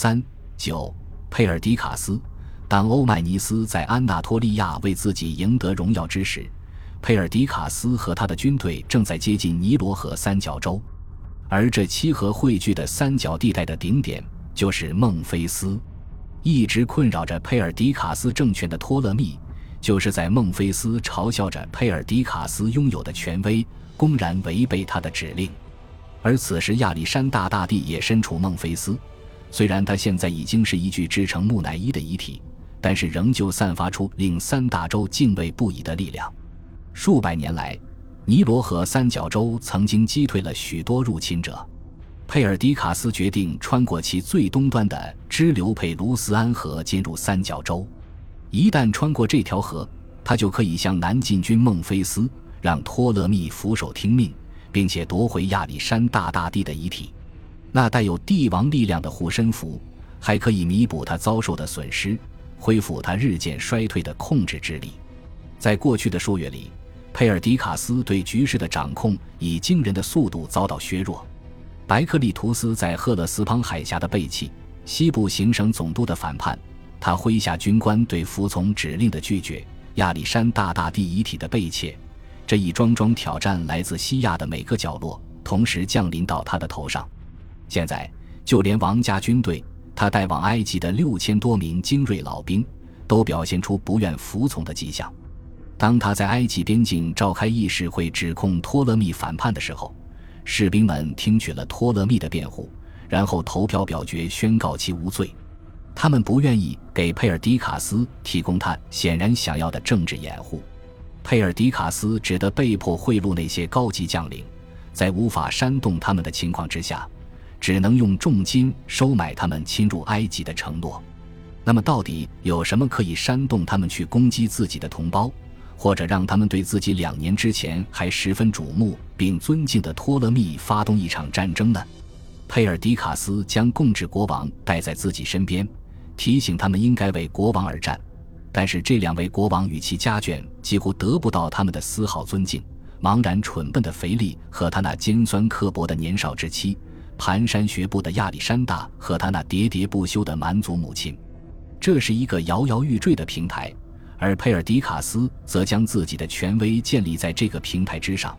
三九，佩尔迪卡斯。当欧迈尼斯在安纳托利亚为自己赢得荣耀之时，佩尔迪卡斯和他的军队正在接近尼罗河三角洲，而这七河汇聚的三角地带的顶点就是孟菲斯。一直困扰着佩尔迪卡斯政权的托勒密，就是在孟菲斯嘲笑着佩尔迪卡斯拥有的权威，公然违背他的指令。而此时亚历山大大帝也身处孟菲斯，虽然他现在已经是一具制成木乃伊的遗体。但是仍旧散发出令三大洲敬畏不已的力量。数百年来，尼罗河三角洲曾经击退了许多入侵者。佩尔迪卡斯决定穿过其最东端的支流佩卢斯安河进入三角洲。一旦穿过这条河，他就可以向南进军孟菲斯，让托勒密俯首听命，并且夺回亚历山大大帝的遗体。那带有帝王力量的护身符，还可以弥补他遭受的损失。恢复他日渐衰退的控制之力。在过去的数月里，佩尔迪卡斯对局势的掌控以惊人的速度遭到削弱。白克利图斯在赫勒斯滂海峡的背弃，西部行省总督的反叛，他麾下军官对服从指令的拒绝，亚历山大大帝遗体的被窃，这一桩桩挑战来自西亚的每个角落，同时降临到他的头上。现在，就连王家军队。他带往埃及的六千多名精锐老兵，都表现出不愿服从的迹象。当他在埃及边境召开议事会，指控托勒密反叛的时候，士兵们听取了托勒密的辩护，然后投票表决宣告其无罪。他们不愿意给佩尔迪卡斯提供他显然想要的政治掩护。佩尔迪卡斯只得被迫贿赂那些高级将领，在无法煽动他们的情况之下。只能用重金收买他们侵入埃及的承诺。那么，到底有什么可以煽动他们去攻击自己的同胞，或者让他们对自己两年之前还十分瞩目并尊敬的托勒密发动一场战争呢？佩尔迪卡斯将共治国王带在自己身边，提醒他们应该为国王而战。但是，这两位国王与其家眷几乎得不到他们的丝毫尊敬。茫然蠢笨的腓力和他那尖酸刻薄的年少之妻。蹒跚学步的亚历山大和他那喋喋不休的蛮族母亲，这是一个摇摇欲坠的平台，而佩尔迪卡斯则将自己的权威建立在这个平台之上。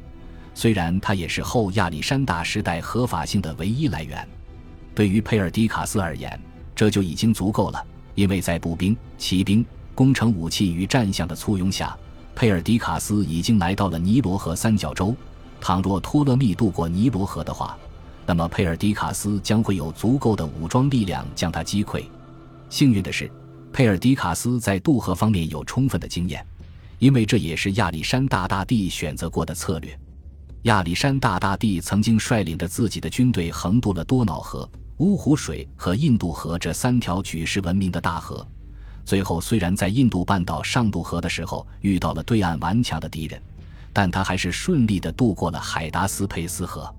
虽然他也是后亚历山大时代合法性的唯一来源，对于佩尔迪卡斯而言，这就已经足够了。因为在步兵、骑兵、工程武器与战象的簇拥下，佩尔迪卡斯已经来到了尼罗河三角洲。倘若托勒密渡过尼罗河的话，那么，佩尔迪卡斯将会有足够的武装力量将他击溃。幸运的是，佩尔迪卡斯在渡河方面有充分的经验，因为这也是亚历山大大帝选择过的策略。亚历山大大帝曾经率领着自己的军队横渡了多瑙河、乌湖水和印度河这三条举世闻名的大河。最后，虽然在印度半岛上渡河的时候遇到了对岸顽强的敌人，但他还是顺利地渡过了海达斯佩斯河。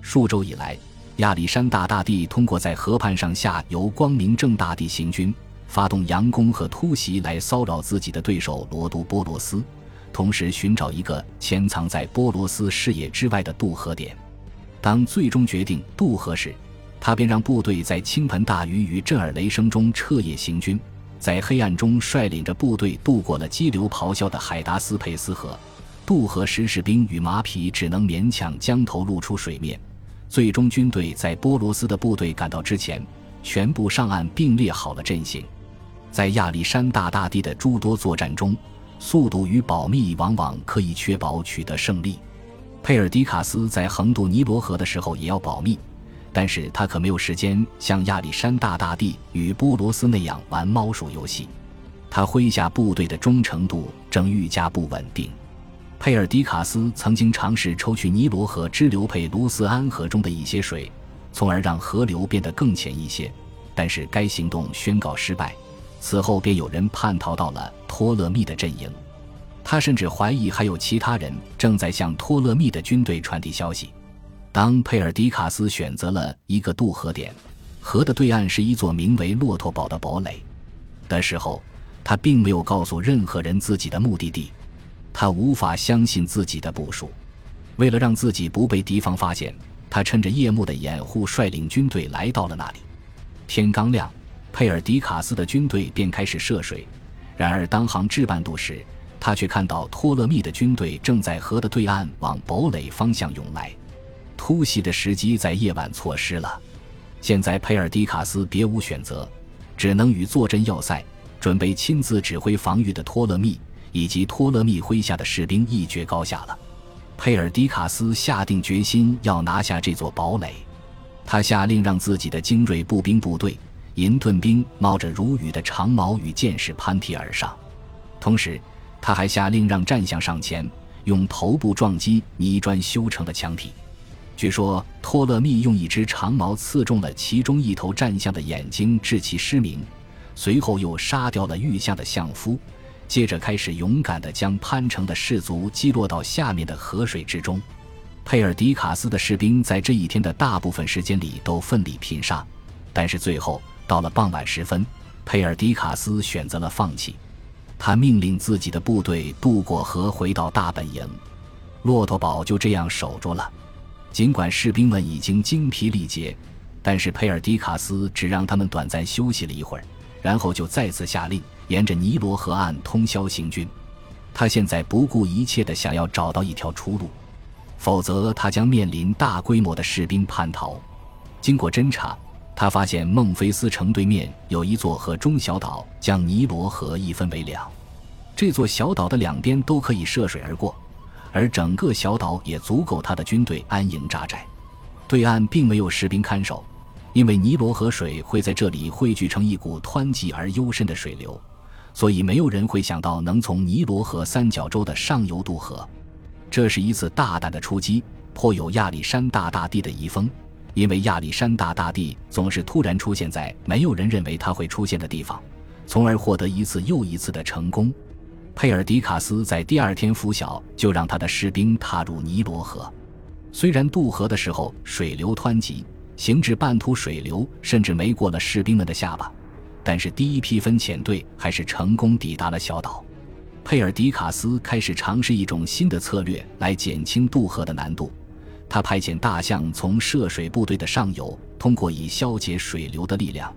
数周以来，亚历山大大帝通过在河畔上下游光明正大地行军，发动佯攻和突袭来骚扰自己的对手罗都波罗斯，同时寻找一个潜藏在波罗斯视野之外的渡河点。当最终决定渡河时，他便让部队在倾盆大雨与震耳雷声中彻夜行军，在黑暗中率领着部队渡过了激流咆哮的海达斯佩斯河。渡河时，士兵与马匹只能勉强将头露出水面。最终，军队在波罗斯的部队赶到之前，全部上岸并列好了阵型。在亚历山大大帝的诸多作战中，速度与保密往往可以确保取得胜利。佩尔迪卡斯在横渡尼罗河的时候也要保密，但是他可没有时间像亚历山大大帝与波罗斯那样玩猫鼠游戏。他麾下部队的忠诚度正愈加不稳定。佩尔迪卡斯曾经尝试抽取尼罗河支流佩卢斯安河中的一些水，从而让河流变得更浅一些，但是该行动宣告失败。此后便有人叛逃到了托勒密的阵营，他甚至怀疑还有其他人正在向托勒密的军队传递消息。当佩尔迪卡斯选择了一个渡河点，河的对岸是一座名为骆驼堡的堡垒的时候，他并没有告诉任何人自己的目的地。他无法相信自己的部署，为了让自己不被敌方发现，他趁着夜幕的掩护，率领军队来到了那里。天刚亮，佩尔迪卡斯的军队便开始涉水。然而，当航至半渡时，他却看到托勒密的军队正在河的对岸往堡垒方向涌来。突袭的时机在夜晚错失了。现在，佩尔迪卡斯别无选择，只能与坐镇要塞、准备亲自指挥防御的托勒密以及托勒密麾下的士兵一决高下了。佩尔迪卡斯下定决心要拿下这座堡垒。他下令让自己的精锐步兵部队、银盾兵冒着如雨的长矛与剑士攀梯而上，同时，他还下令让战象上前，用头部撞击泥砖修成的墙体。据说托勒密用一支长矛刺中了其中一头战象的眼睛，致其失明。随后又杀掉了御下的相夫，接着开始勇敢地将潘城的士卒击落到下面的河水之中。佩尔迪卡斯的士兵在这一天的大部分时间里都奋力拼杀，但是最后到了傍晚时分，佩尔迪卡斯选择了放弃。他命令自己的部队渡过河，回到大本营。骆驼堡就这样守住了。尽管士兵们已经精疲力竭，但是佩尔迪卡斯只让他们短暂休息了一会儿，然后就再次下令沿着尼罗河岸通宵行军。他现在不顾一切地想要找到一条出路。否则，他将面临大规模的士兵叛逃。经过侦查，他发现孟菲斯城对面有一座河中小岛，将尼罗河一分为两。这座小岛的两边都可以涉水而过，而整个小岛也足够他的军队安营扎寨。对岸并没有士兵看守，因为尼罗河水会在这里汇聚成一股湍急而幽深的水流，所以没有人会想到能从尼罗河三角洲的上游渡河。这是一次大胆的出击，颇有亚历山大大帝的遗风。因为亚历山大大帝总是突然出现在没有人认为他会出现的地方，从而获得一次又一次的成功。佩尔迪卡斯在第二天拂晓就让他的士兵踏入尼罗河。虽然渡河的时候水流湍急，行至半途水流甚至没过了士兵们的下巴，但是第一批分遣队还是成功抵达了小岛。佩尔迪卡斯开始尝试一种新的策略来减轻渡河的难度。他派遣大象从涉水部队的上游通过，以消解水流的力量，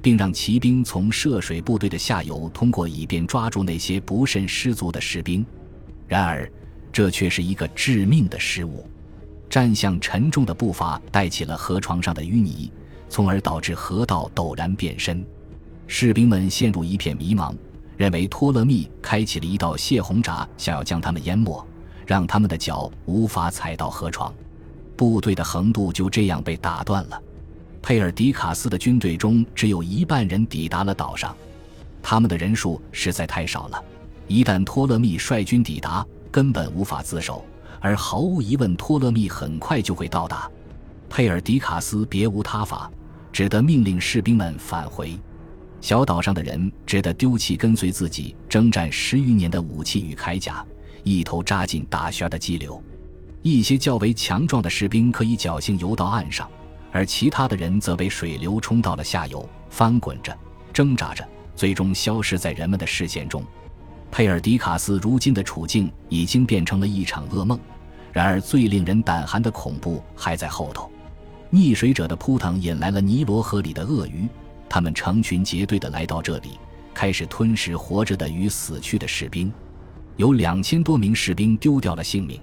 并让骑兵从涉水部队的下游通过，以便抓住那些不慎失足的士兵。然而，这却是一个致命的失误。战象沉重的步伐带起了河床上的淤泥，从而导致河道陡然变深，士兵们陷入一片迷茫。认为托勒密开启了一道泄洪闸，想要将他们淹没，让他们的脚无法踩到河床，部队的横渡就这样被打断了。佩尔迪卡斯的军队中只有一半人抵达了岛上，他们的人数实在太少了。一旦托勒密率军抵达，根本无法自守，而毫无疑问，托勒密很快就会到达。佩尔迪卡斯别无他法，只得命令士兵们返回。小岛上的人只得丢弃跟随自己征战十余年的武器与铠甲，一头扎进大轩的激流。一些较为强壮的士兵可以侥幸游到岸上，而其他的人则被水流冲到了下游，翻滚着，挣扎着，最终消失在人们的视线中。佩尔迪卡斯如今的处境已经变成了一场噩梦。然而，最令人胆寒的恐怖还在后头。溺水者的扑腾引来了尼罗河里的鳄鱼。他们成群结队地来到这里，开始吞食活着的与死去的士兵。有两千多名士兵丢掉了性命，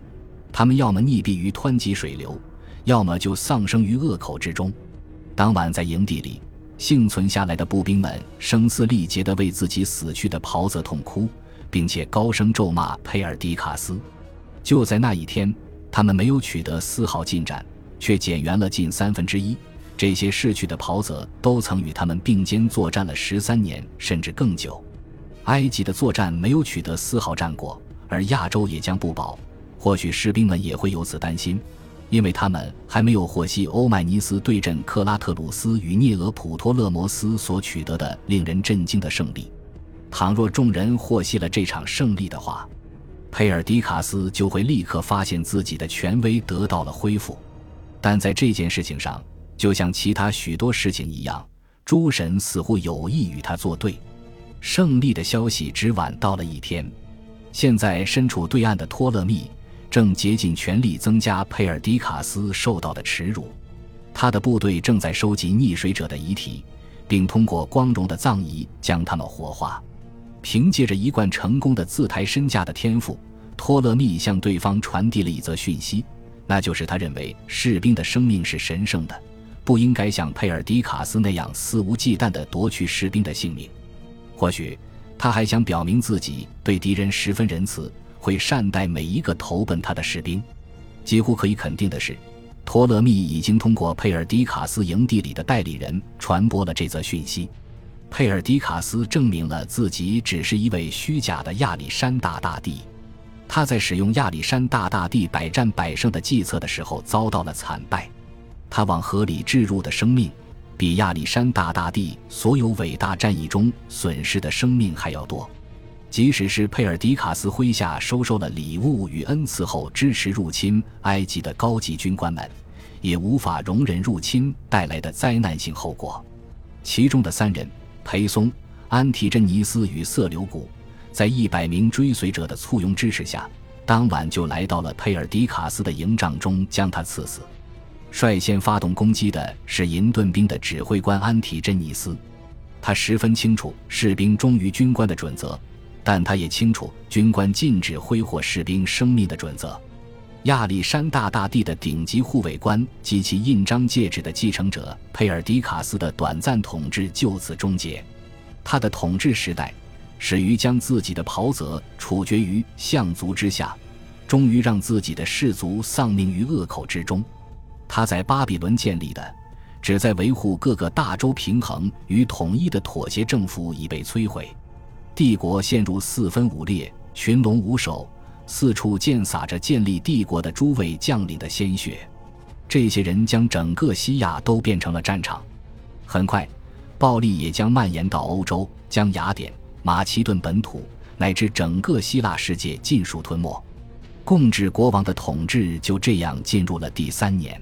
他们要么溺毙于湍急水流，要么就丧生于恶口之中。当晚在营地里，幸存下来的步兵们声嘶力竭地为自己死去的袍泽痛哭，并且高声咒骂佩尔迪卡斯。就在那一天，他们没有取得丝毫进展，却减员了近三分之一。这些逝去的袍泽都曾与他们并肩作战了十三年，甚至更久。埃及的作战没有取得丝毫战果，而亚洲也将不保。或许士兵们也会有此担心，因为他们还没有获悉欧迈尼斯对阵克拉特鲁斯与涅俄普托勒摩斯所取得的令人震惊的胜利。倘若众人获悉了这场胜利的话，佩尔迪卡斯就会立刻发现自己的权威得到了恢复。但在这件事情上，就像其他许多事情一样，诸神似乎有意与他作对。胜利的消息只晚到了一天。现在身处对岸的托勒密正竭尽全力增加佩尔迪卡斯受到的耻辱。他的部队正在收集溺水者的遗体，并通过光荣的葬仪将他们火化。凭借着一贯成功的自抬身价的天赋，托勒密向对方传递了一则讯息，那就是他认为士兵的生命是神圣的，不应该像佩尔迪卡斯那样肆无忌惮地夺取士兵的性命。或许他还想表明自己对敌人十分仁慈，会善待每一个投奔他的士兵。几乎可以肯定的是，托勒密已经通过佩尔迪卡斯营地里的代理人传播了这则讯息。佩尔迪卡斯证明了自己只是一位虚假的亚历山大大帝。他在使用亚历山大大帝百战百胜的计策的时候遭到了惨败。他往河里置入的生命，比亚历山大大帝所有伟大战役中损失的生命还要多。即使是佩尔迪卡斯麾下收受了礼物与恩赐后支持入侵埃及的高级军官们，也无法容忍入侵带来的灾难性后果。其中的三人。裴松、安提真尼斯与色留古，在一百名追随者的簇拥支持下，当晚就来到了佩尔迪卡斯的营帐中，将他刺死。率先发动攻击的是银盾兵的指挥官安提真尼斯，他十分清楚士兵忠于军官的准则，但他也清楚军官禁止挥霍士兵生命的准则。亚历山大大帝的顶级护卫官及其印章戒指的继承者佩尔迪卡斯的短暂统治就此终结。他的统治时代始于将自己的袍泽处决于象族之下，终于让自己的氏族丧命于恶口之中。他在巴比伦建立的旨在维护各个大洲平衡与统一的妥协政府已被摧毁，帝国陷入四分五裂、群龙无首。四处溅洒着建立帝国的诸位将领的鲜血，这些人将整个西亚都变成了战场。很快，暴力也将蔓延到欧洲，将雅典、马其顿本土乃至整个希腊世界尽数吞没。共治国王的统治就这样进入了第三年。